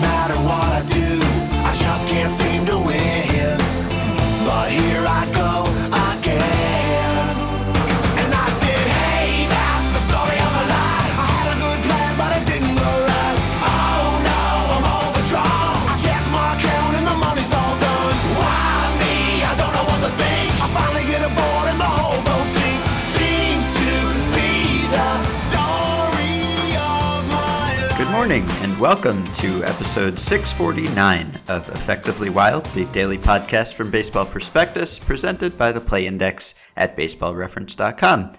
matter what welcome to episode 649 of Effectively Wild, the daily podcast from Baseball Prospectus, presented by the Play Index at baseballreference.com.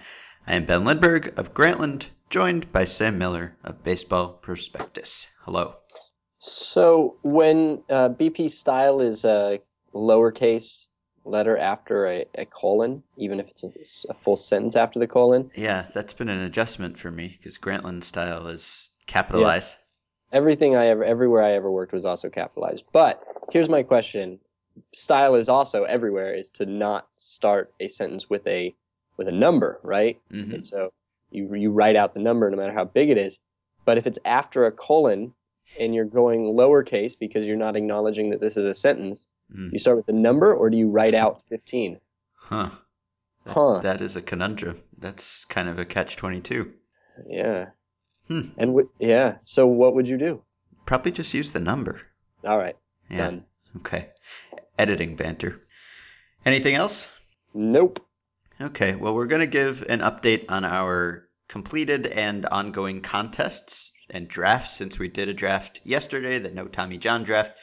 I am Ben Lindbergh of Grantland, joined by Sam Miller of Baseball Prospectus. Hello. So when uh, BP style is a lowercase letter after a, a colon, even if it's a, a full sentence after the colon, Yeah, that's been an adjustment for me because Grantland style is capitalized. Everything I ever, everywhere I ever worked was also capitalized. But here's my question: style is also everywhere is to not start a sentence with a with a number, right? Mhm. And so you you write out the number no matter how big it is. But if it's after a colon and you're going lowercase because you're not acknowledging that this is a sentence, Mm. you start with the number or do you write out 15? Huh. That, Huh. that is a conundrum. That's kind of a catch 22. Yeah. Hmm. And w- yeah, so what would you do? Probably just use the number. All right, Yeah. done. Okay. Editing banter. Anything else? Nope. Okay, well, we're going to give an update on our completed and ongoing contests and drafts since we did a draft yesterday, the No Tommy John draft.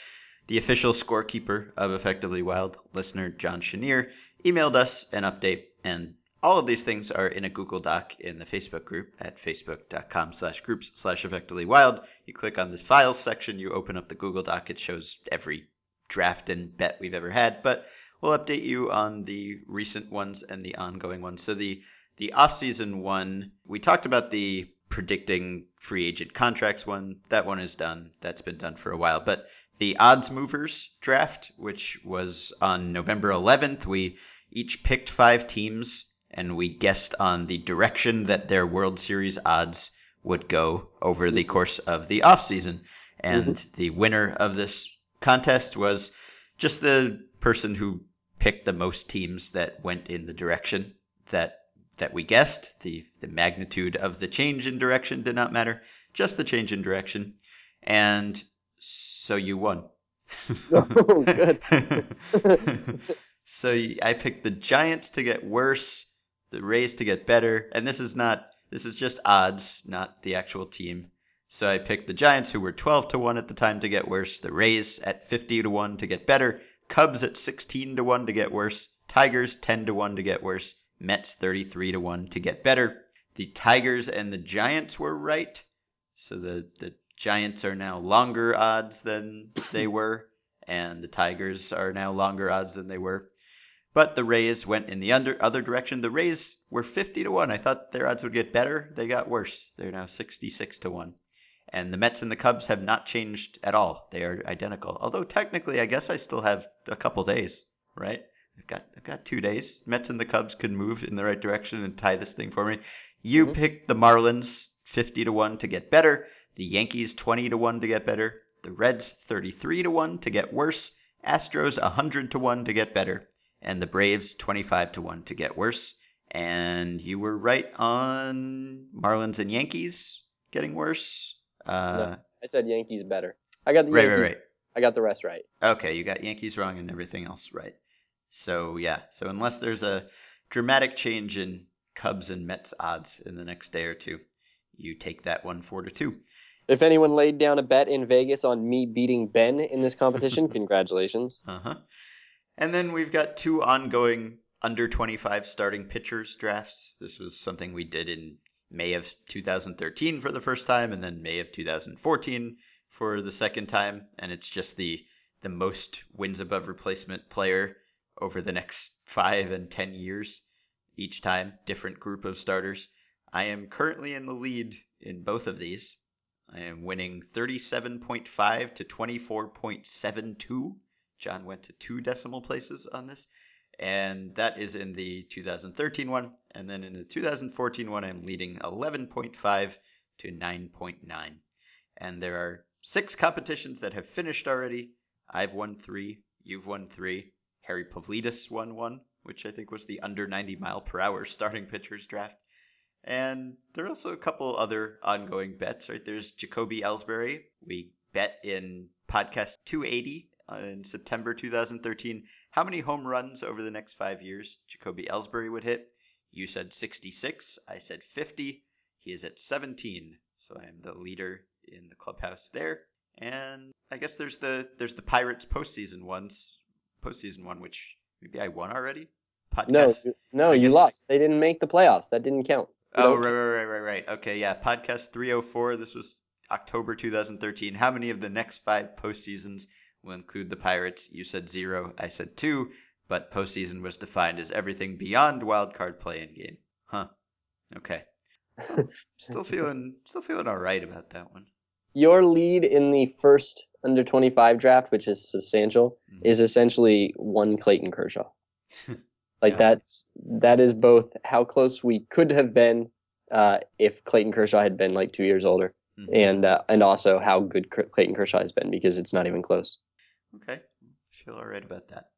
The official scorekeeper of Effectively Wild, listener John Chenier, emailed us an update, and all of these things are in a Google Doc in the Facebook group at facebook.com slash groups slash effectively wild. You click on the files section, you open up the Google Doc, it shows every draft and bet we've ever had, but we'll update you on the recent ones and the ongoing ones. So the the off-season one, we talked about the predicting free agent contracts one. That one is done. That's been done for a while. But the odds movers draft, which was on November 11th, we each picked five teams and we guessed on the direction that their World Series odds would go over the mm-hmm. course of the offseason. And mm-hmm. the winner of this contest was just the person who picked the most teams that went in the direction that that we guessed. The the magnitude of the change in direction did not matter, just the change in direction. And so you won. Oh, good. so I picked the Giants to get worse, the Rays to get better, and this is not this is just odds, not the actual team. So I picked the Giants, who were 12 to 1 at the time to get worse, the Rays at 50 to 1 to get better, Cubs at 16 to 1 to get worse, Tigers 10 to 1 to get worse, Mets 33 to 1 to get better. The Tigers and the Giants were right. So the, the Giants are now longer odds than they were, and the Tigers are now longer odds than they were. But the Rays went in the under, other direction. The Rays were 50 to 1. I thought their odds would get better. They got worse. They're now 66 to 1. And the Mets and the Cubs have not changed at all. They are identical. Although technically, I guess I still have a couple days, right? I've got I've got two days. Mets and the Cubs could move in the right direction and tie this thing for me. You Mhm. picked the Marlins 50 to 1 to get better, the Yankees 20 to 1 to get better, the Reds 33 to 1 to get worse, Astros 100 to 1 to get better, and the Braves 25 to 1 to get worse. And you were right on Marlins and Yankees getting worse. Uh, I said Yankees better. I got the right, Yankees. right, right. I got the rest right. Okay, you got Yankees wrong and everything else right. So yeah, so unless there's a dramatic change in Cubs and Mets odds in the next day or two, you take that one four to two. If anyone laid down a bet in Vegas on me beating Ben in this competition, congratulations. Uh huh. And then we've got two ongoing under 25 starting pitchers drafts. This was something we did in May of 2013 for the first time, and then May of 2014 for the second time. And it's just the the most wins above replacement player over the next five and ten years. Each time, different group of starters. I am currently in the lead in both of these. I am winning 37.5 to 24.72. John went to two decimal places on this. And that is in the 2013 one. And then in the 2014 one, I'm leading 11.5 to 9.9. And there are six competitions that have finished already. I've won three. You've won three. Harry Pavlidis won one, which I think was the under 90 mile per hour starting pitchers draft. And there are also a couple other ongoing bets, right? There's Jacoby Ellsbury. We bet in podcast 280 uh, Uh, in September 2013 how many home runs over the next five years Jacoby Ellsbury would hit. You said 66. I said 50. He is at 17. So I am the leader in the clubhouse there. And I guess there's the there's the Pirates postseason ones, postseason one, which maybe I won already. Podcast. No, you- no, you lost. They didn't make the playoffs. That didn't count. You Oh, right, right, right, right, right. Okay, yeah. Podcast 304. This was October 2013. How many of the next five postseasons will include the Pirates? You said zero. I said two. But postseason was defined as everything beyond wild card play in game. Huh. Okay. Still feeling, still feeling all right about that one. Your lead in the first under 25 draft, which is substantial, Mhm. is essentially one Clayton Kershaw. like Yeah. that's that is both how close we could have been uh, if Clayton Kershaw had been like two years older, Mhm. and uh, and also how good Clayton Kershaw has been because it's not even close. Okay, feel all right about that.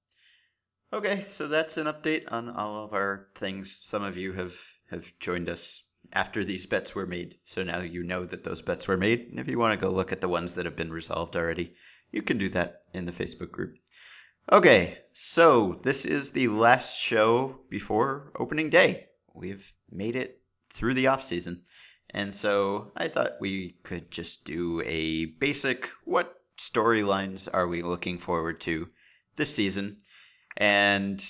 Okay, so that's an update on all of our things. Some of you have have joined us after these bets were made, so now you know that those bets were made. And if you want to go look at the ones that have been resolved already, you can do that in the Facebook group. Okay, so this is the last show before opening day. We've made it through the off season. And so I thought we could just do a basic what storylines are we looking forward to this season? And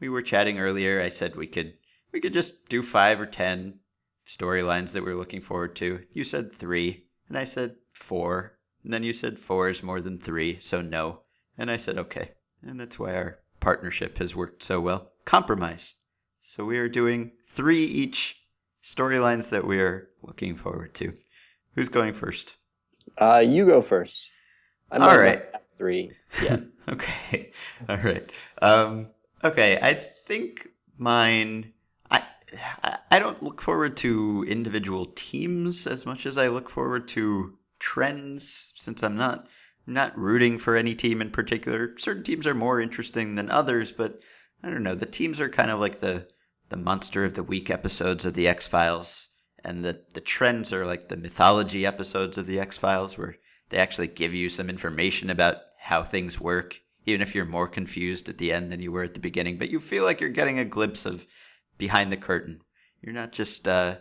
we were chatting earlier. I said we could we could just do 5 or 10 storylines that we're looking forward to. You said 3, and I said 4. And then you said 4 is more than 3, so no. And I said okay. And that's why our partnership has worked so well. Compromise. So we are doing 3 each storylines that we are looking forward to. Who's going first? Uh, you go first. I'm All right. three. Yeah. okay. All right. Um, okay. I think mine. I I- I don't look forward to individual teams as much as I look forward to trends. Since I'm not I'm not rooting for any team in particular. Certain teams are more interesting than others, but I don't know. The teams are kind of like the the monster of the week episodes of the X Files, and the the trends are like the mythology episodes of the X Files, where they actually give you some information about how things work, even if you're more confused at the end than you were at the beginning. But you feel like you're getting a glimpse of behind the curtain. You're not just uh,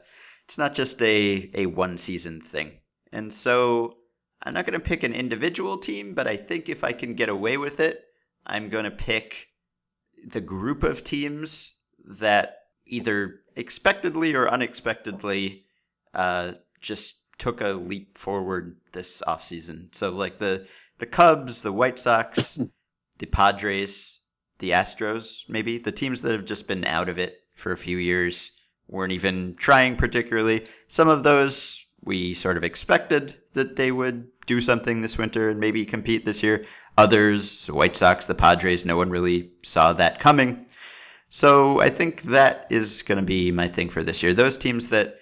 it's not just a a one season thing. And so I'm not going to pick an individual team, but I think if I can get away with it, I'm going to pick the group of teams that either expectedly or unexpectedly uh, just took a leap forward this offseason. So like the the Cubs, the White Sox, the Padres, the Astros, maybe the teams that have just been out of it for a few years weren't even trying particularly. Some of those we sort of expected that they would do something this winter and maybe compete this year. Others, the White Sox, the Padres, no one really saw that coming. So I think that is going to be my thing for this year. Those teams that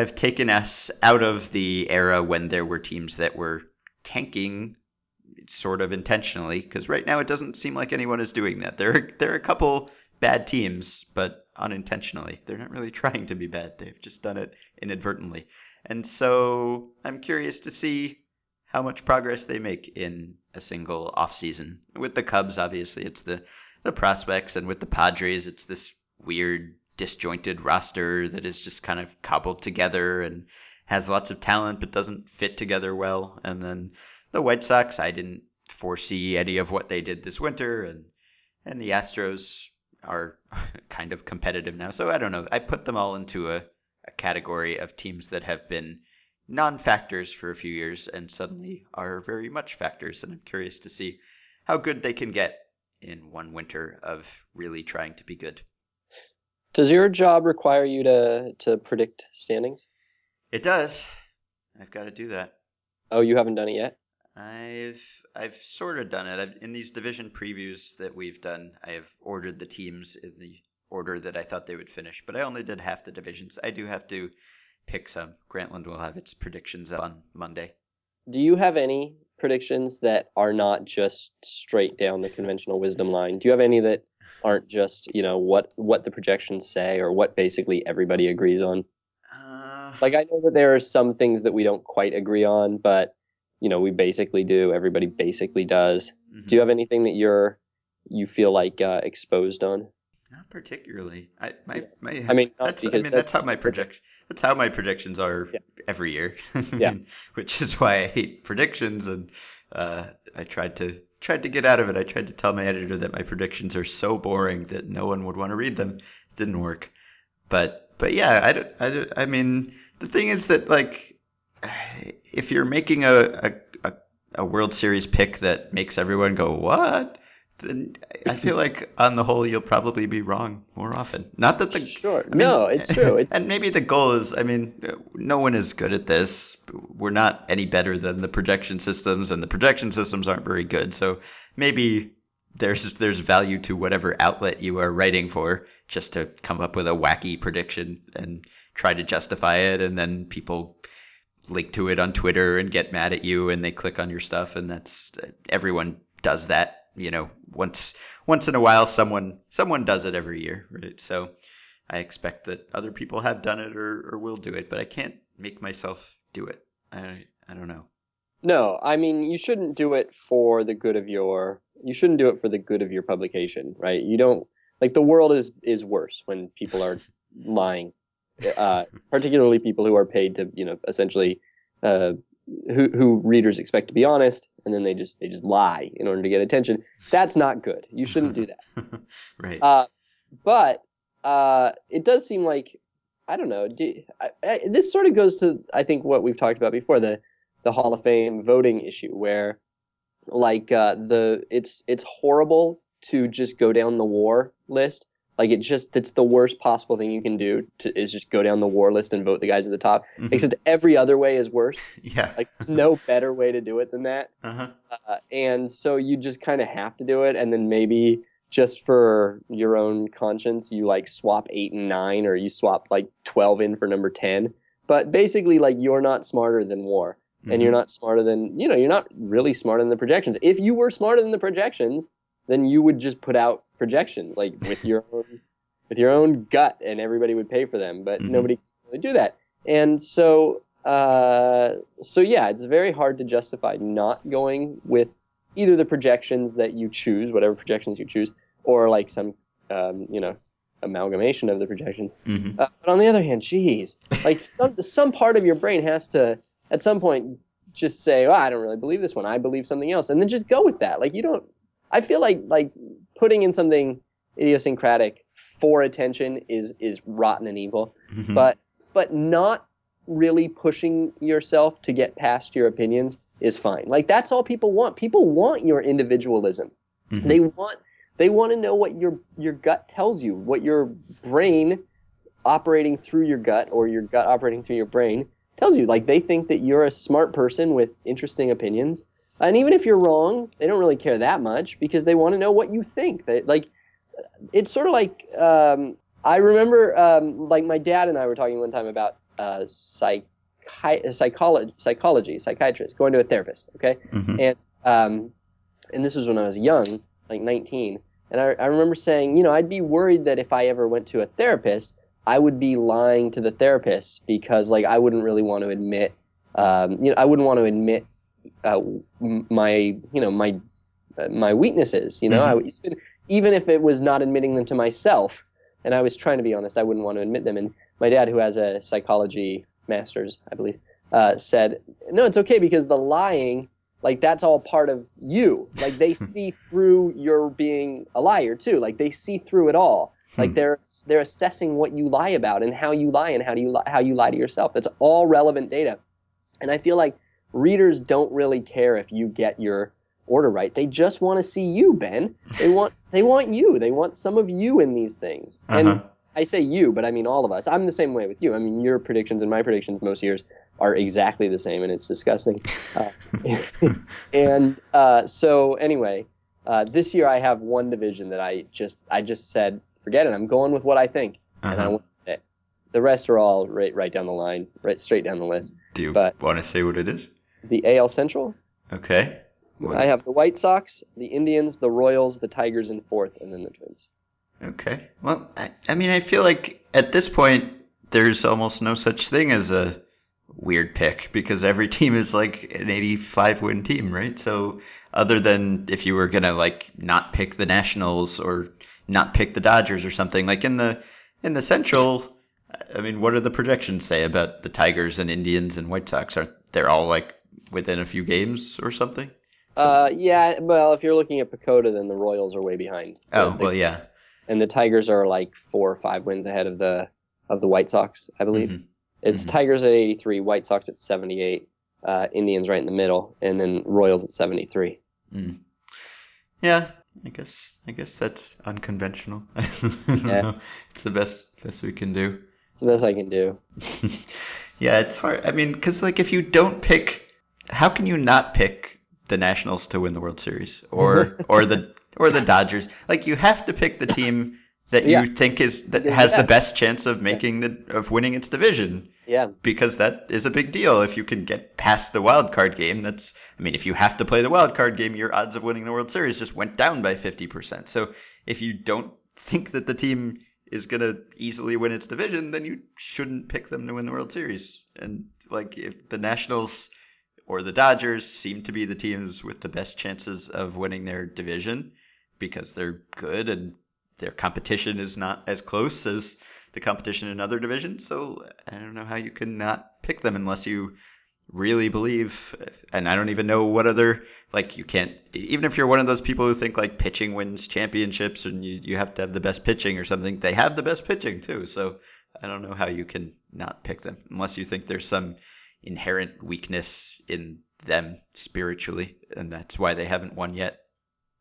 have taken us out of the era when there were teams that were tanking sort of intentionally because right now it doesn't seem like anyone is doing that. There are, there are a couple bad teams, but unintentionally. They're not really trying to be bad. They've just done it inadvertently. And so I'm curious to see how much progress they make in a single offseason. With the Cubs, obviously, it's the, the prospects, and with the Padres, it's this weird, disjointed roster that is just kind of cobbled together and has lots of talent but doesn't fit together well. And then the White Sox, I didn't foresee any of what they did this winter, and and the Astros are kind of competitive now. So I don't know. I put them all into a, a category of teams that have been non-factors for a few years and suddenly are very much factors. And I'm curious to see how good they can get in one winter of really trying to be good. Does your job require you to to predict standings? It does. I've got to do that. Oh, you haven't done it yet. I've I've sort of done it. I've, in these division previews that we've done, I have ordered the teams in the order that I thought they would finish, but I only did half the divisions. I do have to pick some. Grantland will have its predictions on Monday. do you have any predictions that are not just straight down the conventional wisdom line? Do you have any that aren't just you know what what the projections say or what basically everybody agrees on? Uh, Like I know that there are some things that we don't quite agree on, but you know we basically do. Everybody basically does. mhm. Do you have anything that you're you feel like uh, exposed on? Not particularly. I my, my I mean, that's I mean that's- that's how my projection that's how my predictions are Yeah. every year. Yeah. which is why I hate predictions and uh, I tried to tried to get out of it. I tried to tell my editor that my predictions are so boring that no one would want to read them. It didn't work. But but yeah, I I, don't- I mean the thing is that like if you're making a a a World Series pick that makes everyone go what then I feel like on the whole you'll probably be wrong more often. Not that the Sure. I mean, no, it's true. It's and maybe the goal is I mean no one is good at this. We're not any better than the projection systems and the projection systems aren't very good. So maybe there's there's value to whatever outlet you are writing for just to come up with a wacky prediction and try to justify it and then people link to it on Twitter and get mad at you and they click on your stuff and that's everyone does that you know once once in a while someone someone does it every year right so I expect that other people have done it or, or will do it but I can't make myself do it I I don't know No, I mean you shouldn't do it for the good of your you shouldn't do it for the good of your publication, right? You don't like the world is is worse when people are lying. Uh, particularly people who are paid to, you know, essentially uh, who who readers expect to be honest and then they just they just lie in order to get attention. That's not good. You shouldn't do that. right Uh, but uh, it does seem like I don't know. Do, I, I, this sort of goes to I think what we've talked about before the the Hall of Fame voting issue, where like uh, the it's it's horrible to just go down the WAR list. Like it just it's the worst possible thing you can do to, is just go down the WAR list and vote the guys at the top. Mhm. Except every other way is worse. yeah. Like there's no better way to do it than that. Uh-huh. Uh, and so you just kind of have to do it. And then maybe just for your own conscience you like swap 8 and 9 or you swap like 12 in for number 10 but basically like you're not smarter than WAR. And you're not smarter than you know you're not really smarter than the projections. If you were smarter than the projections then you would just put out projections like with your own with your own gut and everybody would pay for them but Mhm. nobody can really do that and so uh, so yeah it's very hard to justify not going with either the projections that you choose whatever projections you choose or like some um, you know amalgamation of the projections Mhm. uh, but on the other hand, geez, like some some part of your brain has to at some point just say, "Oh, I don't really believe this one. I believe something else," and then just go with that. Like you don't. I feel like like putting in something idiosyncratic for attention is is rotten and evil, Mhm. but but not really pushing yourself to get past your opinions is fine. Like that's all people want. People want your individualism. Mhm. They want they want to know what your your gut tells you, what your brain operating through your gut or your gut operating through your brain tells you. Like they think that you're a smart person with interesting opinions. And even if you're wrong, they don't really care that much because they want to know what you think. They, like it's sort of like um, I remember um, like my dad and I were talking one time about uh, psych psychology, psychology, psychiatrist, going to a therapist. Okay, Mhm. um, and this was when I was young, like 19. And I, I remember saying, you know, I'd be worried that if I ever went to a therapist, I would be lying to the therapist because, like, I wouldn't really want to admit, um, you know, I wouldn't want to admit uh, my, you know, my uh, my weaknesses. You know, I, even even if it was not admitting them to myself, and I was trying to be honest, I wouldn't want to admit them. And my dad, who has a psychology master's, I believe, uh, said, no, it's okay because the lying like that's all part of you like they see through your being a liar too like they see through it all like Hmm. they're they're assessing what you lie about and how you lie and how do you li- how you lie to yourself that's all relevant data and i feel like readers don't really care if you get your order right they just want to see you ben they want they want you they want some of you in these things and Uh-huh. I say you, but I mean all of us. I'm the same way with you. I mean, your predictions and my predictions most years are exactly the same, and it's disgusting. Uh, and uh, so, anyway, uh, this year I have one division that I just I just said, forget it. I'm going with what I think, and I Uh-huh. went with it. The rest are all right right down the line, right straight down the list. Do you but- want to say what it is? The AL Central. Okay. What- I have the White Sox, the Indians, the Royals, the Tigers in fourth, and then the Twins. Okay. Well, I, I mean, I feel like at this point, there's almost no such thing as a weird pick because every team is like an 85 win team, right? So, other than if you were going to like not pick the Nationals or not pick the Dodgers or something, like in the in the Central, I mean, what do the projections say about the Tigers and Indians and White Sox? Are they're all like within a few games or something? Uh, yeah. Well, if you're looking at PECOTA, then the Royals are way behind. Oh, The- well, yeah. and the Tigers are like four or five wins ahead of the of the White Sox, I believe. Mhm. It's Mhm. Tigers at 83, White Sox at 78, uh, Indians right in the middle, and then Royals at 73. Yeah, I guess I guess that's unconventional. I don't Yeah. know. It's the best best we can do. It's the best I can do. yeah, it's hard. I mean, because like if you don't pick, how can you not pick the Nationals to win the World Series or or the or the Dodgers? Like you have to pick the team that Yeah. you think is that Yeah. has the best chance of making the of winning its division Yeah, because that is a big deal. If you can get past the wild card game, that's I mean, if you have to play the wild card game, your odds of winning the World Series just went down by fifty percent. So if you don't think that the team is gonna easily win its division, then you shouldn't pick them to win the World Series. And like if the Nationals or the Dodgers seem to be the teams with the best chances of winning their division because they're good and their competition is not as close as the competition in other divisions. So I don't know how you can not pick them unless you really believe. And I don't even know what other like you can't even if you're one of those people who think like pitching wins championships and you, you have to have the best pitching or something. They have the best pitching too. So I don't know how you can not pick them unless you think there's some inherent weakness in them spiritually and that's why they haven't won yet.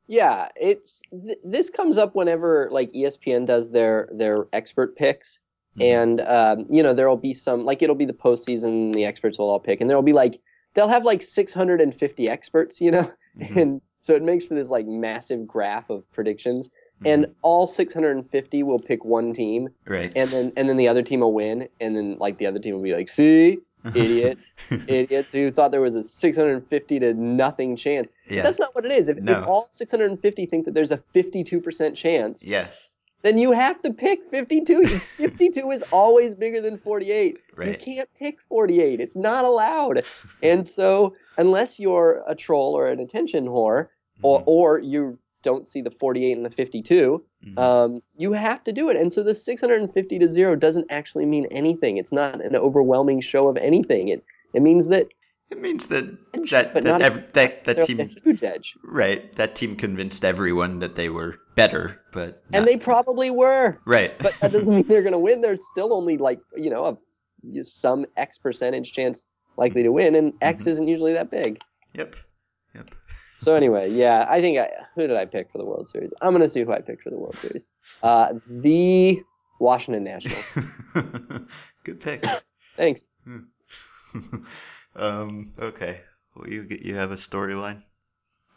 yeah. It's th- this comes up whenever like ESPN does their their expert picks, Mhm. and um, you know there'll be some like it'll be the postseason. The experts will all pick, and there'll be like they'll have like 650 experts, you know, Mhm. and so it makes for this like massive graph of predictions, Mm-hmm. and all 650 will pick one team, right. and then and then the other team will win, and then like the other team will be like, see, idiots, idiots who thought there was a 650 to nothing chance. yeah. That's not what it is. If, No. if all 650 think that there's a 52% chance, yes. then you have to pick 52. 52 is always bigger than 48. Right. You can't pick 48. It's not allowed. And so, unless you're a troll or an attention whore, or, Mhm. or you don't see the 48 and the 52, Mhm. um, you have to do it. And so the 650 to zero doesn't actually mean anything. It's not an overwhelming show of anything. It it means that It means that edge, that but that, not that, that team huge edge. right that team convinced everyone that they were better, but And they probably were. right. But that doesn't mean they're going to win. There's still only like, you know, a, some X percentage chance likely to win, and X Mhm. isn't usually that big. yep. Yep. So anyway, yeah, I think I who did I pick for the World Series? I'm going to see who I picked for the World Series. Uh, the Washington Nationals. Good pick. Thanks. um. Okay. Well, you you have a storyline.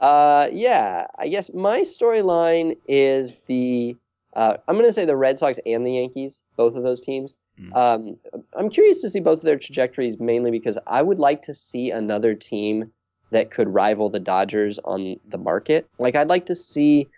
Uh, yeah, I guess my storyline is the uh, I'm going to say the Red Sox and the Yankees, both of those teams. Mm. Um, I'm curious to see both of their trajectories, mainly because I would like to see another team that could rival the Dodgers on the market. Like I'd like to see.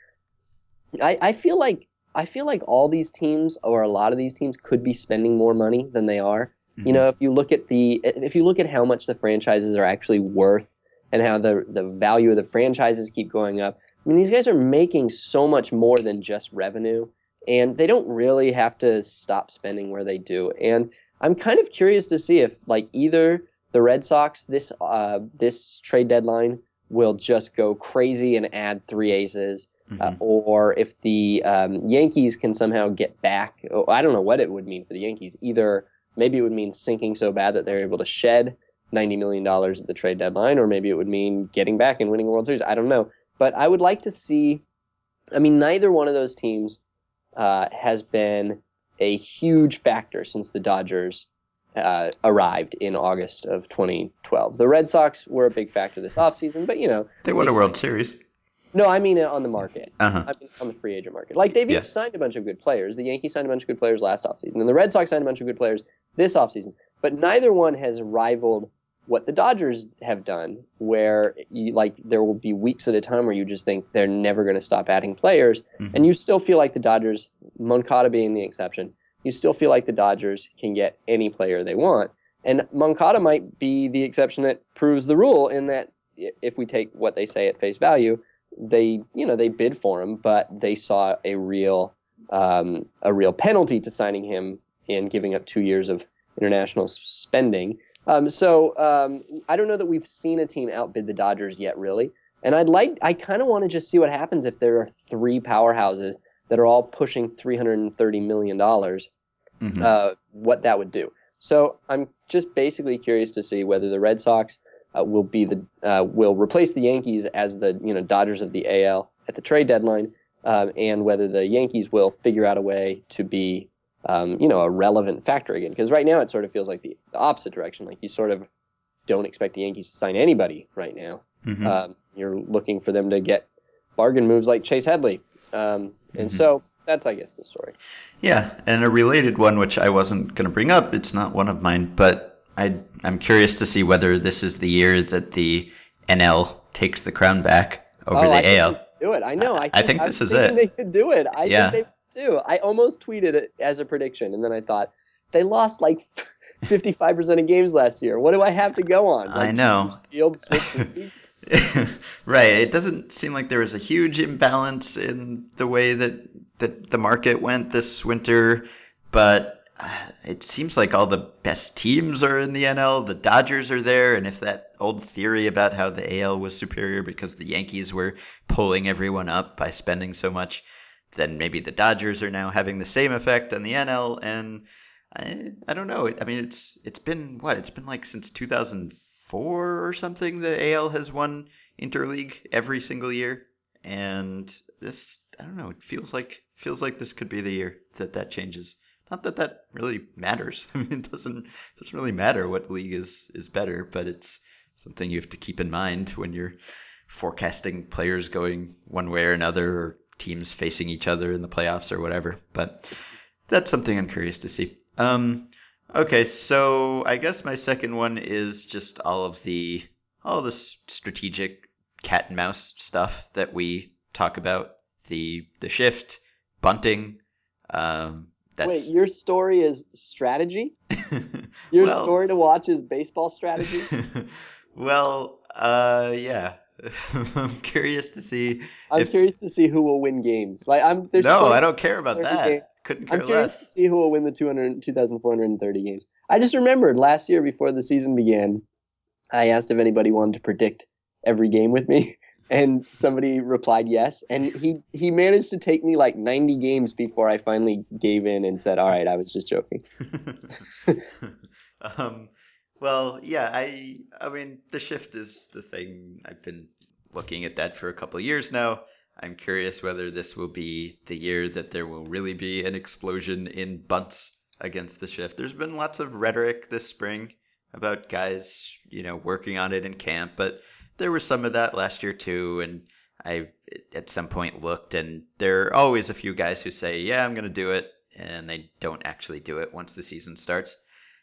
I, I feel like I feel like all these teams or a lot of these teams could be spending more money than they are. You mhm. know, if you look at the if you look at how much the franchises are actually worth and how the the value of the franchises keep going up. I mean, these guys are making so much more than just revenue, and they don't really have to stop spending where they do. And I'm kind of curious to see if like either the Red Sox this uh, this trade deadline will just go crazy and add three aces, Mhm. uh, or if the um, Yankees can somehow get back. oh, I don't know what it would mean for the Yankees. Either maybe it would mean sinking so bad that they're able to shed ninety million dollars at the trade deadline, or maybe it would mean getting back and winning a World Series. I don't know, but I would like to see. I mean, neither one of those teams uh, has been a huge factor since the Dodgers uh, arrived in August of 2012. The Red Sox were a big factor this offseason, but you know, they won a World Series. no, I mean uh, on the market. Uh huh. I mean, on the free agent market. Like they've Yeah. signed a bunch of good players. The Yankees signed a bunch of good players last offseason, and the Red Sox signed a bunch of good players this offseason. But neither one has rivaled what the Dodgers have done, where you, like there will be weeks at a time where you just think they're never going to stop adding players, Mhm. and you still feel like the Dodgers, Moncada being the exception, you still feel like the Dodgers can get any player they want. And Moncada might be the exception that proves the rule in that if we take what they say at face value, they you know they bid for him, but they saw a real um, a real penalty to signing him and giving up two years of international spending. Um, so um, I don't know that we've seen a team outbid the Dodgers yet, really. And I'd like, I kind of want to just see what happens if there are three powerhouses that are all pushing three hundred and thirty million dollars. Mhm. Uh, what that would do. So I'm just basically curious to see whether the Red Sox uh, will be the uh, will replace the Yankees as the you know Dodgers of the AL at the trade deadline, um, and whether the Yankees will figure out a way to be um, you know a relevant factor again. Because right now it sort of feels like the, the opposite direction. Like you sort of don't expect the Yankees to sign anybody right now. Mhm. Um, you're looking for them to get bargain moves like Chase Headley, um, and Mhm. so that's I guess the story. Yeah, and a related one, which I wasn't going to bring up, it's not one of mine, but I, I'm curious to see whether this is the year that the NL takes the crown back over oh, the I think AL. do it. I know. I, I think I this was is it. They could do it. I Yeah. think they do. I almost tweeted it as a prediction, and then I thought they lost like fifty-five percent of games last year. What do I have to go on? I know. Sealed switch? right. It doesn't seem like there was a huge imbalance in the way that that the market went this winter, but uh, it seems like all the best teams are in the NL. The Dodgers are there, and if that old theory about how the AL was superior because the Yankees were pulling everyone up by spending so much, then maybe the Dodgers are now having the same effect on the NL and I, I don't know. I mean, it's it's been what? It's been like since 2004 or something. The AL has won interleague every single year, and this I don't know. It feels like feels like this could be the year that that changes. Not that that really matters. I mean, it doesn't doesn't really matter what league is is better, but it's something you have to keep in mind when you're forecasting players going one way or another, or teams facing each other in the playoffs or whatever. But that's something I'm curious to see. Um, okay, so I guess my second one is just all of the all the strategic cat and mouse stuff that we talk about the the shift, bunting. Um, Wait, your story is strategy. Your Well- story to watch is baseball strategy. well, uh, yeah. I'm curious to see. I'm If- curious to see who will win games. Like I'm. There's no, I don't care about 30 that. Couldn't care I'm curious to see who will win the 200, 2,430 games. I just remembered last year before the season began, I asked if anybody wanted to predict every game with me, and somebody replied yes. And he he managed to take me like 90 games before I finally gave in and said, "All right, I was just joking." um, well, yeah, I I mean the shift is the thing. I've been looking at that for a couple of years now. I'm curious whether this will be the year that there will really be an explosion in bunts against the shift. There's been lots of rhetoric this spring about guys, you know, working on it in camp, but there was some of that last year too and I at some point looked and there are always a few guys who say, "Yeah, I'm going to do it." And they don't actually do it once the season starts.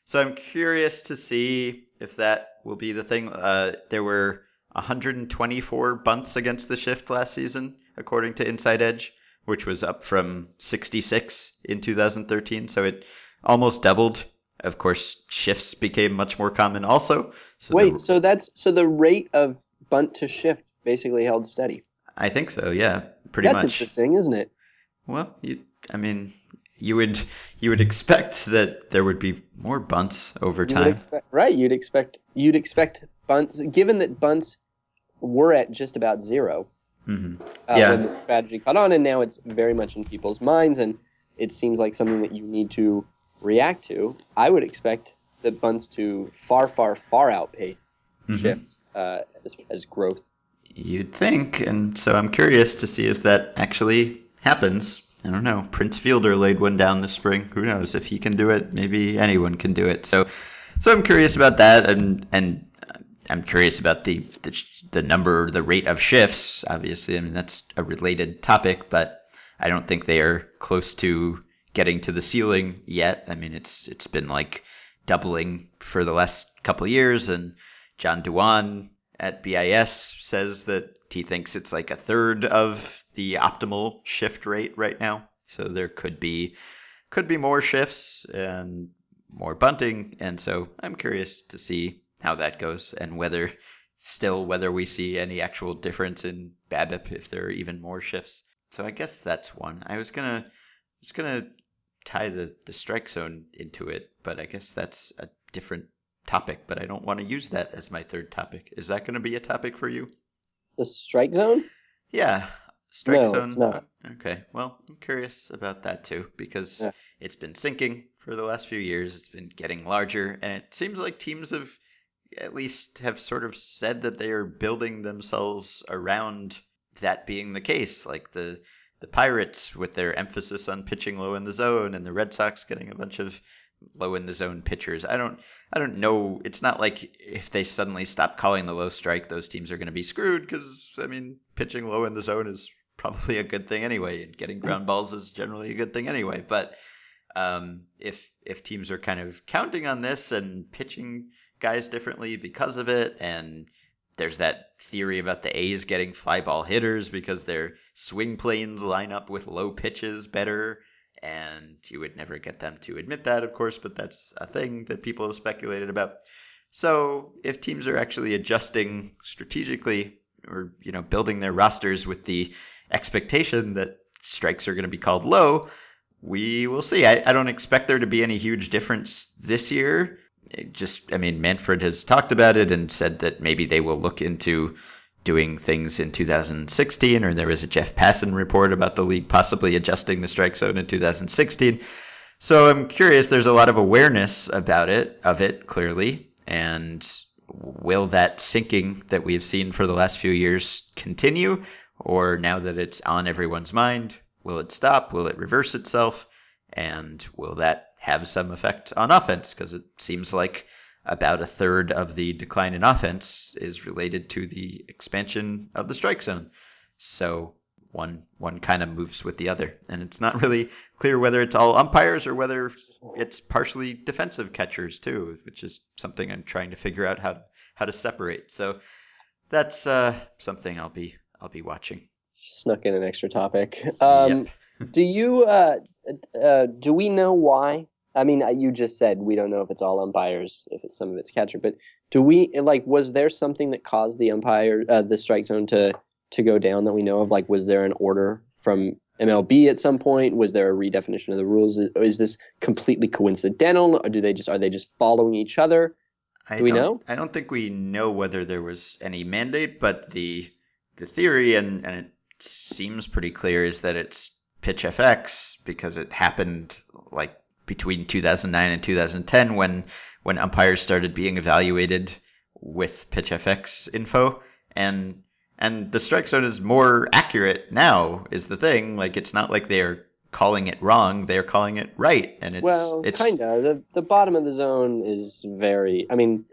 So I'm curious to see if that will be the thing. Uh, there were 124 bunts against the shift last season, according to Inside Edge, which was up from 66 in 2013. So it almost doubled. Of course, shifts became much more common also. So Wait, the- so that's so the rate of bunt to shift basically held steady. I think so. Yeah, pretty that's much. That's interesting, isn't it? Well, you, I mean, you would you would expect that there would be more bunts over You time. expect, right? You'd expect you'd expect bunts, given that bunts were at just about zero hmm uh, Yeah. when the strategy caught on, and now it's very much in people's minds, and it seems like something that you need to react to. I would expect the bunts to far, far, far outpace Mhm. shifts uh, as, as growth. You'd think, and so I'm curious to see if that actually happens. I don't know. Prince Fielder laid one down this spring. Who knows if he can do it? Maybe anyone can do it. So, so I'm curious about that, and and I'm curious about the the, the number, the rate of shifts. Obviously, I mean that's a related topic, but I don't think they are close to getting to the ceiling yet. I mean, it's it's been like doubling for the last couple years, and John Dewan at BIS says that he thinks it's like a third of the optimal shift rate right now. So there could be could be more shifts and more bunting, and so I'm curious to see how that goes and whether still whether we see any actual difference in BABIP if there are even more shifts. So I guess that's one. I was gonna was gonna tie the the strike zone into it, but I guess that's a different topic. But I don't want to use that as my third topic. Is that going to be a topic for you? The strike zone? Yeah, strike No, zone. it's not. Okay, well, I'm curious about that too because Yeah. it's been sinking for the last few years. It's been getting larger, and it seems like teams have at least have sort of said that they are building themselves around that being the case. Like the the Pirates with their emphasis on pitching low in the zone, and the Red Sox getting a bunch of low in the zone pitchers. I don't I don't know. It's not like if they suddenly stop calling the low strike, those teams are going to be screwed because I mean, pitching low in the zone is probably a good thing anyway, and getting ground balls is generally a good thing anyway. But um, if if teams are kind of counting on this and pitching guys differently because of it, and there's that theory about the A's getting fly ball hitters because their swing planes line up with low pitches better, and you would never get them to admit that, of course, but that's a thing that people have speculated about. So if teams are actually adjusting strategically or you know building their rosters with the expectation that strikes are going to be called low, we will see. I, I don't expect there to be any huge difference this year. Just, I mean, Manfred has talked about it and said that maybe they will look into doing things in 2016, or there was a Jeff Passan report about the league possibly adjusting the strike zone in 2016. So I'm curious. There's a lot of awareness about it, of it clearly, and will that sinking that we've seen for the last few years continue, or now that it's on everyone's mind, will it stop? Will it reverse itself? And will that have some effect on offense? Because it seems like about a third of the decline in offense is related to the expansion of the strike zone. So one one kind of moves with the other, and it's not really clear whether it's all umpires or whether it's partially defensive catchers too, which is something I'm trying to figure out how how to separate. So that's uh, something I'll be I'll be watching. Snuck in an extra topic. Um, Yep. do you uh, uh, do we know why? I mean, you just said we don't know if it's all umpires, if it's some of it's catcher, but do we like? Was there something that caused the umpire, uh, the strike zone to to go down that we know of? Like, was there an order from MLB at some point? Was there a redefinition of the rules? Is, is this completely coincidental, or do they just are they just following each other? I Do we know? I don't think we know whether there was any mandate, but the the theory and, and it seems pretty clear is that it's PITCHf/x because it happened like between 2009 and 2010 when when umpires started being evaluated with PITCHf/x info and and the strike zone is more accurate now is the thing like it's not like they're calling it wrong they're calling it right and it's well, it's kind of. The the bottom of the zone is very. I mean,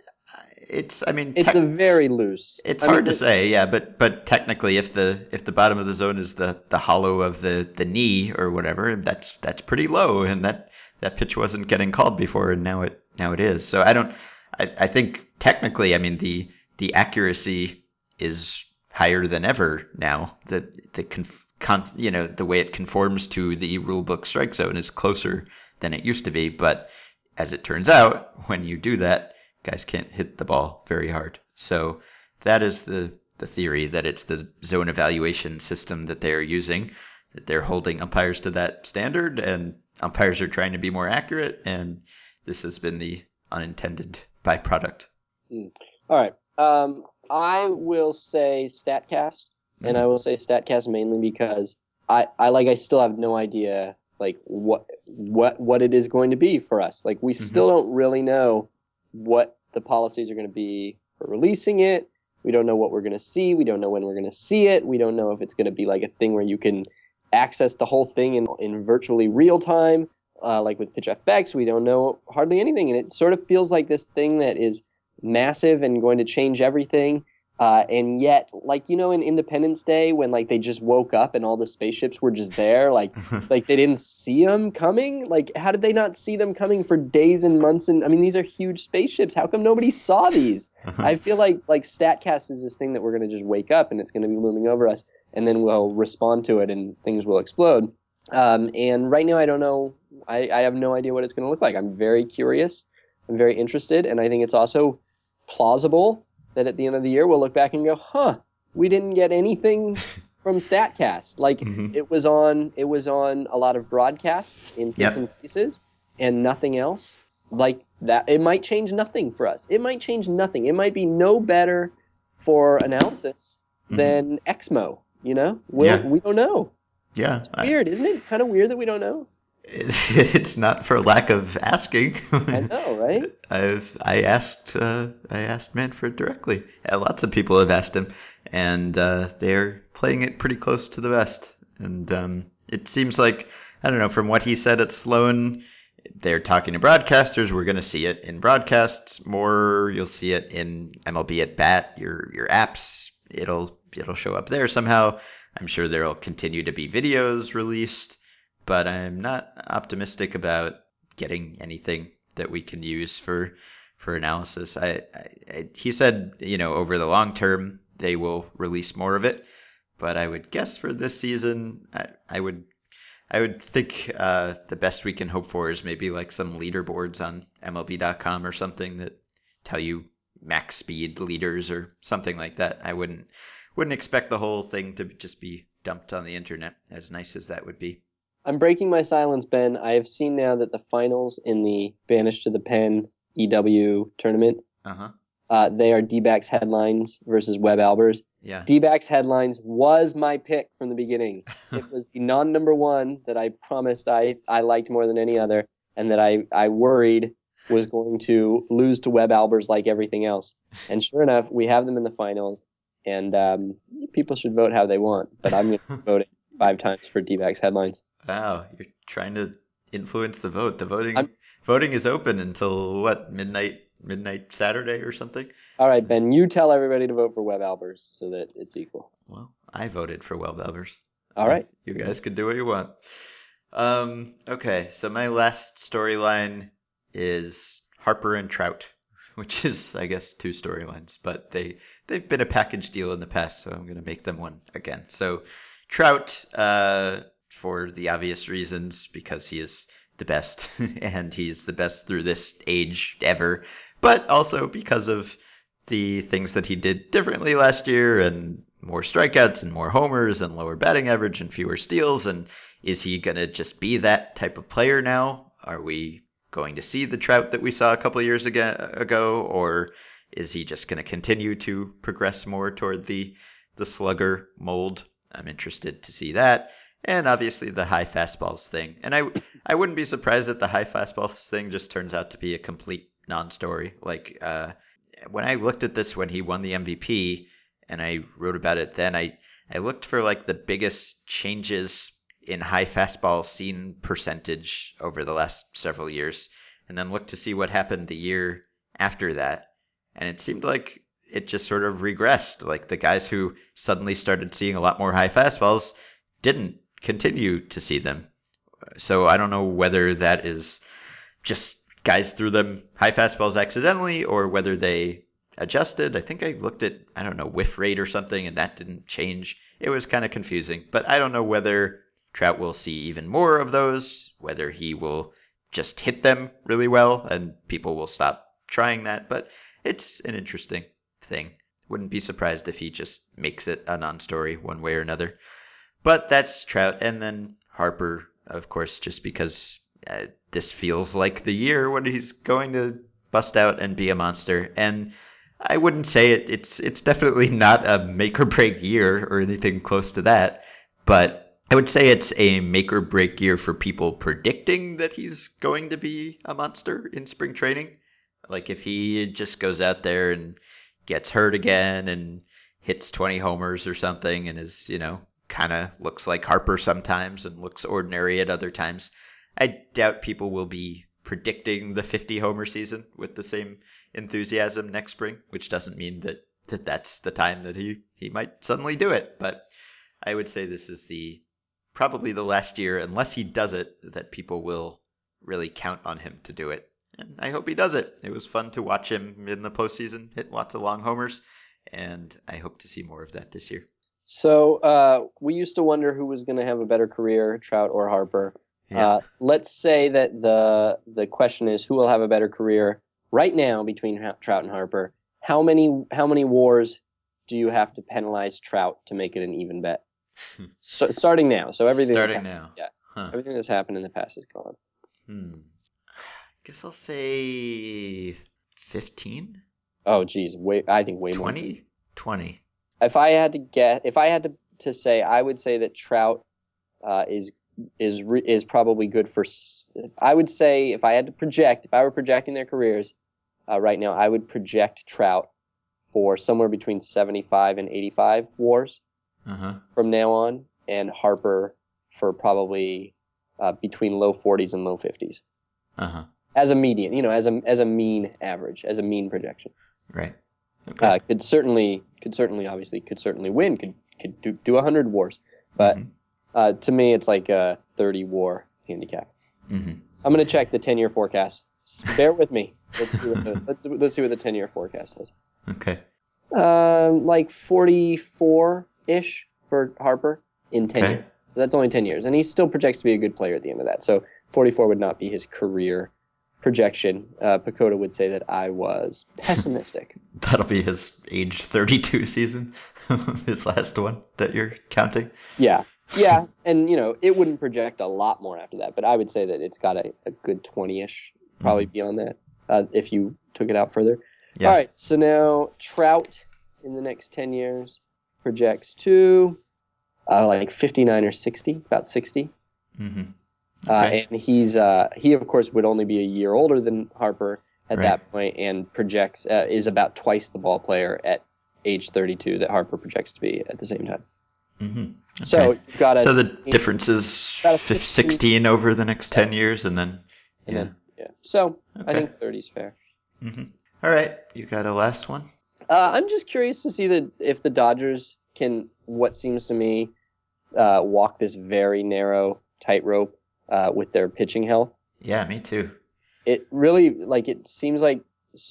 it's I mean it's a very loose. It's I mean, hard to the- say, yeah, but but technically, if the if the bottom of the zone is the the hollow of the the knee or whatever, that's that's pretty low, and that that pitch wasn't getting called before, and now it now it is. So I don't, I, I think technically, I mean the the accuracy is higher than ever now. The the conf, con, you know the way it conforms to the rule book strike zone is closer than it used to be, but as it turns out, when you do that, guys can't hit the ball very hard. So that is the the theory that it's the zone evaluation system that they're using, that they're holding umpires to that standard, and umpires are trying to be more accurate, and this has been the unintended byproduct. Hmm. All right. Um, I will say Statcast, and hmm. I will say Statcast mainly because I, I like I still have no idea like what what what it is going to be for us. Like we mm-hmm. still don't really know what the policies are going to be for releasing it. We don't know what we're going to see. We don't know when we're going to see it. We don't know if it's going to be like a thing where you can access the whole thing in, in virtually real time, uh, like with pitch PITCHf/x. We don't know hardly anything, and it sort of feels like this thing that is massive and going to change everything Uh, and yet, like you know, in Independence Day, when like they just woke up and all the spaceships were just there, like like they didn't see them coming. Like, how did they not see them coming for days and months? And I mean, these are huge spaceships. How come nobody saw these? I feel like like Statcast is this thing that we're gonna just wake up and it's gonna be looming over us, and then we'll respond to it and things will explode. Um, and right now, I don't know. I, I have no idea what it's gonna look like. I'm very curious. I'm very interested, and I think it's also plausible that at the end of the year we'll look back and go, "Huh, we didn't get anything from Statcast." Like Mhm. it was on it was on a lot of broadcasts in bits Yep. and pieces, and nothing else. Like that, it might change nothing for us. It might change nothing. It might be no better for analysis Mhm. than Exmo. You know, we'll, Yeah. we don't know. Yeah, It's I- weird, isn't it? Kind of weird that we don't know. it's not for lack of asking. I know, right? I've I asked uh, I asked Manfred directly. Uh, lots of people have asked him, and uh, they're playing it pretty close to the vest. And um, it seems like I don't know from what he said at Sloan, they're talking to broadcasters. We're going to see it in broadcasts more. You'll see it in MLB at bat. Your your apps. It'll it'll show up there somehow. I'm sure there'll continue to be videos released, but I'm not optimistic about getting anything that we can use for for analysis. I, I, I he said you know over the long term they will release more of it, but I would guess for this season I, I would I would think uh, the best we can hope for is maybe like some leaderboards on MLB.com or something that tell you max speed leaders or something like that. I wouldn't wouldn't expect the whole thing to just be dumped on the internet, as nice as that would be. I'm breaking my silence, Ben. I have seen now that the finals in the Banished to the Pen EW tournament, Uh huh. uh, they are D-backs headlines versus Web Albers. Yeah. D-backs headlines was my pick from the beginning. it was the non-number one that I promised I, I liked more than any other, and that I, I worried was going to lose to Web Albers like everything else. And sure enough, we have them in the finals, and um, people should vote how they want. But I'm going to vote five times for D-backs headlines. Wow, you're trying to influence the vote. The voting I'm- voting is open until what midnight midnight Saturday or something. All right, Ben, you tell everybody to vote for Web Albers so that it's equal. Well, I voted for Well Albers. All right. You guys can do what you want. Um, okay, so my last storyline is Harper and Trout, which is, I guess, two storylines, but they they've been a package deal in the past, so I'm going to make them one again. So Trout, uh, for the obvious reasons, because he is the best, and he's the best through this age ever, but also because of the things that he did differently last year and more strikeouts and more homers and lower batting average and fewer steals and is he going to just be that type of player now? Are we going to see the Trout that we saw a couple of years ago, ago or is he just going to continue to progress more toward the the slugger mold? I'm interested to see that and obviously the high fastballs thing and i i wouldn't be surprised if the high fastballs thing just turns out to be a complete non-story like uh when I looked at this when he won the MVP and I wrote about it then, I, I looked for like the biggest changes in high fastball seen percentage over the last several years, and then looked to see what happened the year after that. And it seemed like it just sort of regressed. Like the guys who suddenly started seeing a lot more high fastballs didn't continue to see them. So I don't know whether that is just guys threw them high fastballs accidentally or whether they adjusted. I think I looked at, I don't know, whiff rate or something and that didn't change. It was kind of confusing, but I don't know whether Trout will see even more of those, whether he will just hit them really well and people will stop trying that, but it's an interesting thing. Wouldn't be surprised if he just makes it a non story one way or another. But that's Trout. And then Harper, of course, just because uh, this feels like the year when he's going to bust out and be a monster. And I wouldn't say it, it's it's definitely not a make or break year or anything close to that, but I would say it's a make or break year for people predicting that he's going to be a monster in spring training. Like if he just goes out there and gets hurt again and hits 20 homers or something and is, you know, kind of looks like Harper sometimes and looks ordinary at other times. I doubt people will be predicting the 50 homer season with the same enthusiasm next spring, which doesn't mean that that that's the time that he he might suddenly do it. But I would say this is the probably the last year, unless he does it, that people will really count on him to do it. And I hope he does it. It was fun to watch him in the postseason hit lots of long homers, and I hope to see more of that this year. So uh, we used to wonder who was going to have a better career, Trout or Harper. Yeah. Uh, let's say that the the question is who will have a better career right now between Ha- Trout and Harper. How many how many WARs do you have to penalize Trout to make it an even bet? so, starting now. So everything that's starting happened- now. yeah. Huh. everything that's happened in the past is gone. Hmm. I Guess I'll say 15? Oh geez, way I think way more. 20? 20. If I had to get, if I had to, to say, I would say that Trout uh, is is is probably good for. I would say if I had to project, if I were projecting their careers uh, right now, I would project Trout for somewhere between seventy five and eighty five WARs Uh huh. from now on, and Harper for probably uh, between low forties and low fifties Uh huh. as a median. You know, as a as a mean average, as a mean projection. Right. Okay. uh, could certainly could certainly obviously could certainly win could could do, do 100 WARs but Mhm. uh, to me it's like a 30 WAR handicap Mhm. i'm going to check the 10 year forecast bear with me let's see what the, let's, let's see what the 10 year forecast is Okay. um, like 44 ish for harper in 10 Okay. years so that's only 10 years and he still projects to be a good player at the end of that so 44 would not be his career projection uh, PECOTA would say that i was pessimistic That'll be his age 32 season, his last one that you're counting. Yeah, yeah, and you know it wouldn't project a lot more after that, but I would say that it's got a, a good twenty-ish, probably beyond that, uh, if you took it out further. Yeah. All right, so now Trout in the next ten years projects to uh, like fifty-nine or sixty, about sixty, Mm-hmm. Uh, Okay. and he's uh, he of course would only be a year older than Harper at Right. that point, and projects uh, is about twice the ball player at age thirty-two that Harper projects to be at the same time. Mm-hmm. So you've got a so the difference is About a fif- 15 16 over the next 10 years, and then and yeah. then yeah, so I Okay. think thirty's fair. hmm All right, you got a last one. Uh, I'm just curious to see that if the Dodgers can, what seems to me, uh, walk this very narrow tightrope uh, with their pitching health. Yeah, me too. It really, like, it seems like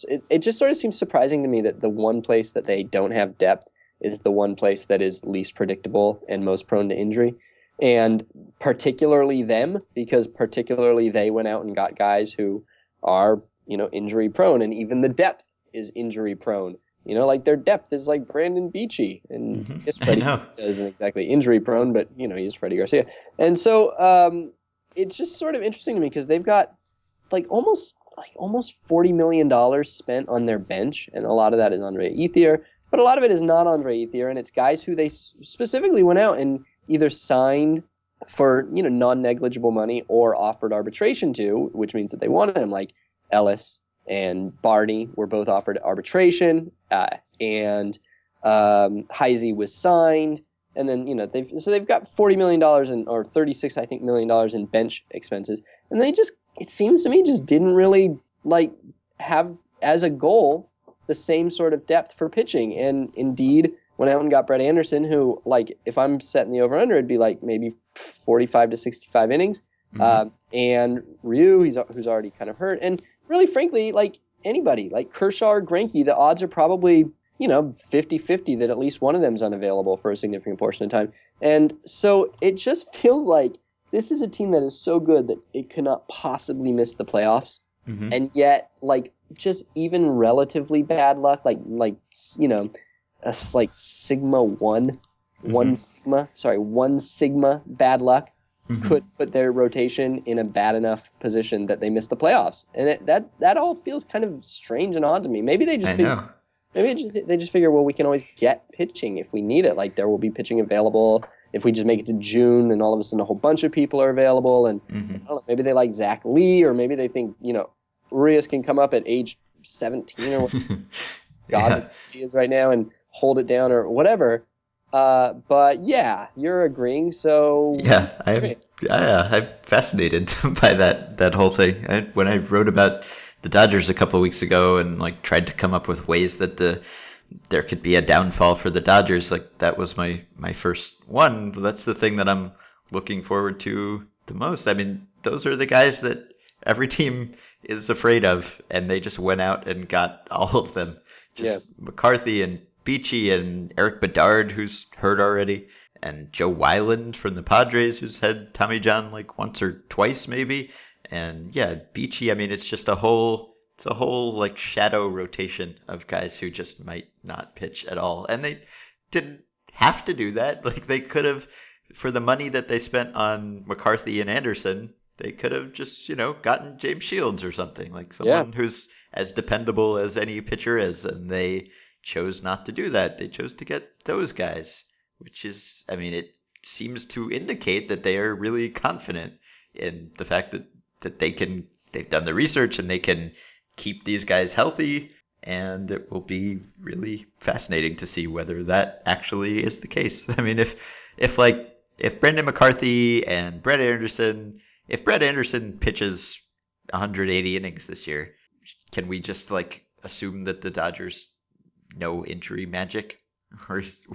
it, it just sort of seems surprising to me that the one place that they don't have depth is the one place that is least predictable and most prone to injury. And particularly them, because particularly they went out and got guys who are, you know, injury prone, and even the depth is injury prone. You know, like their depth is like Brandon Beachy, and Mhm. I Freddie isn't exactly injury prone, but you know he's Freddie Garcia, and so um, it's just sort of interesting to me because they've got like almost like almost forty million dollars spent on their bench, and a lot of that is Andre Ethier, but a lot of it is not Andre Ethier, and it's guys who they specifically went out and either signed for you know non-negligible money or offered arbitration to, which means that they wanted him, like Ellis and Barney were both offered arbitration, uh, and um, Heisey was signed, and then you know they've so they've got forty million dollars in or thirty six I think million dollars in bench expenses, and they just it seems to me just didn't really like have as a goal the same sort of depth for pitching, and indeed went out and got Brett Anderson, who like if I'm setting the over under, it'd be like maybe forty five to sixty five innings. Mhm. Um, and Ryu, he's who's already kind of hurt, and really, frankly, like anybody, like Kershaw or Greinke, the odds are probably you know 50-50 that at least one of them is unavailable for a significant portion of time. And so it just feels like this is a team that is so good that it cannot possibly miss the playoffs, Mhm. and yet like just even relatively bad luck, like like you know, uh, like sigma one. One Mhm. sigma, sorry, one sigma bad luck Mhm. could put their rotation in a bad enough position that they miss the playoffs, and it, that that all feels kind of strange and odd to me. Maybe they just I know. Maybe just they just figure well we can always get pitching if we need it. Like there will be pitching available if we just make it to June, and all of a sudden a whole bunch of people are available, and Mhm. I don't know, maybe they like Zach Lee, or maybe they think you know Urias can come up at age seventeen or what God yeah. he is right now and hold it down or whatever. Uh, but yeah, you're agreeing. So Yeah, I'm, yeah, I'm fascinated by that that whole thing. I, when I wrote about the Dodgers a couple of weeks ago and like tried to come up with ways that the there could be a downfall for the Dodgers. Like that was my my first one. That's the thing that I'm looking forward to the most. I mean, those are the guys that every team is afraid of, and they just went out and got all of them. Just Yeah. McCarthy and Beachy and Erik Bedard, who's hurt already, and Joe Wieland from the Padres, who's had Tommy John like once or twice maybe. And yeah, Beachy. I mean, it's just a whole it's a whole like shadow rotation of guys who just might not pitch at all, and they didn't have to do that. Like they could have, for the money that they spent on McCarthy and Anderson, they could have just you know gotten James Shields or something like someone who's as dependable as any pitcher is, and they chose not to do that. They chose to get those guys, which is, I mean, it seems to indicate that they are really confident in the fact that that they can they've done the research and they can keep these guys healthy and it will be really fascinating to see whether that actually is the case. I mean if if like if Brandon McCarthy and Brett Anderson if Brett Anderson pitches 180 innings this year, can we just like assume that the Dodgers know injury magic? Or is,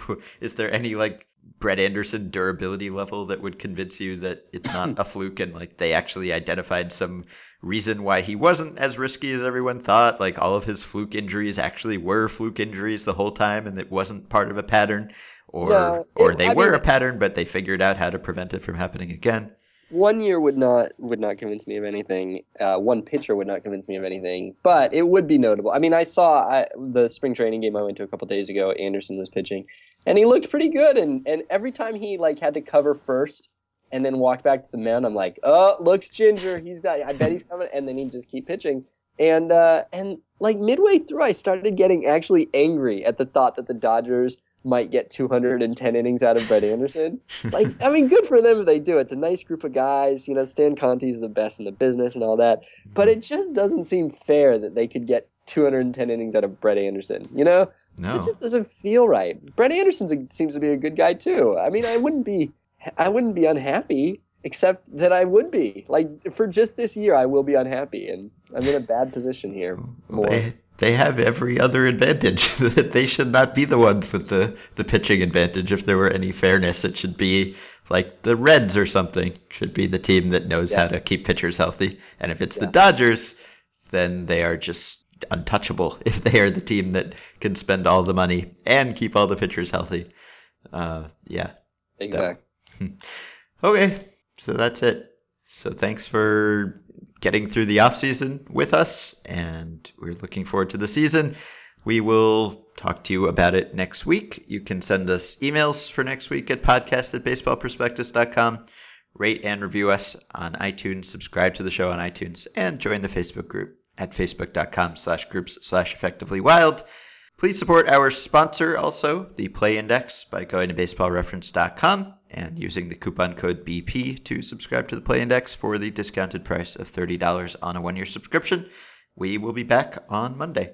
is there any like Brett Anderson durability level that would convince you that it's not a fluke and like they actually identified some reason why he wasn't as risky as everyone thought? Like all of his fluke injuries actually were fluke injuries the whole time and it wasn't part of a pattern? Or No, or it- they I were mean- a pattern but they figured out how to prevent it from happening again? One year would not would not convince me of anything. Uh, one pitcher would not convince me of anything, but it would be notable. I mean, I saw I, the spring training game I went to a couple days ago. Anderson was pitching, and he looked pretty good. And and every time he like had to cover first and then walked back to the mound, I'm like, oh, looks ginger. He's. I bet he's coming. And then he just keep pitching. And uh, and like midway through, I started getting actually angry at the thought that the Dodgers might get 210 innings out of Brett Anderson like I mean, good for them if they do. It's a nice group of guys. You know, Stan Conte's the best in the business and all that. But it just doesn't seem fair that they could get 210 innings out of Brett Anderson. You know, it just doesn't feel right. Brett Anderson seems to be a good guy too. I mean, I wouldn't be, I wouldn't be unhappy. Except that I would be like for just this year, I will be unhappy, and I'm in a bad position here. More. They they have every other advantage. That they should not be the ones with the, the pitching advantage. If there were any fairness, it should be like the Reds or something. Should be the team that knows how to keep pitchers healthy. And if it's the Dodgers, then they are just untouchable. If they are the team that can spend all the money and keep all the pitchers healthy, uh, yeah. Exactly. Okay, so that's it. So thanks for getting through the off season with us, and we're looking forward to the season. We will talk to you about it next week. You can send us emails for next week at podcast at baseballprospectus.com. Rate and review us on iTunes, subscribe to the show on iTunes, and join the Facebook group at facebook.com slash groups slash effectively wild. Please support our sponsor also, the Play Index, by going to baseballreference.com and using the coupon code BP to subscribe to the Play Index for the discounted price of $30 on a one year subscription. We will be back on Monday.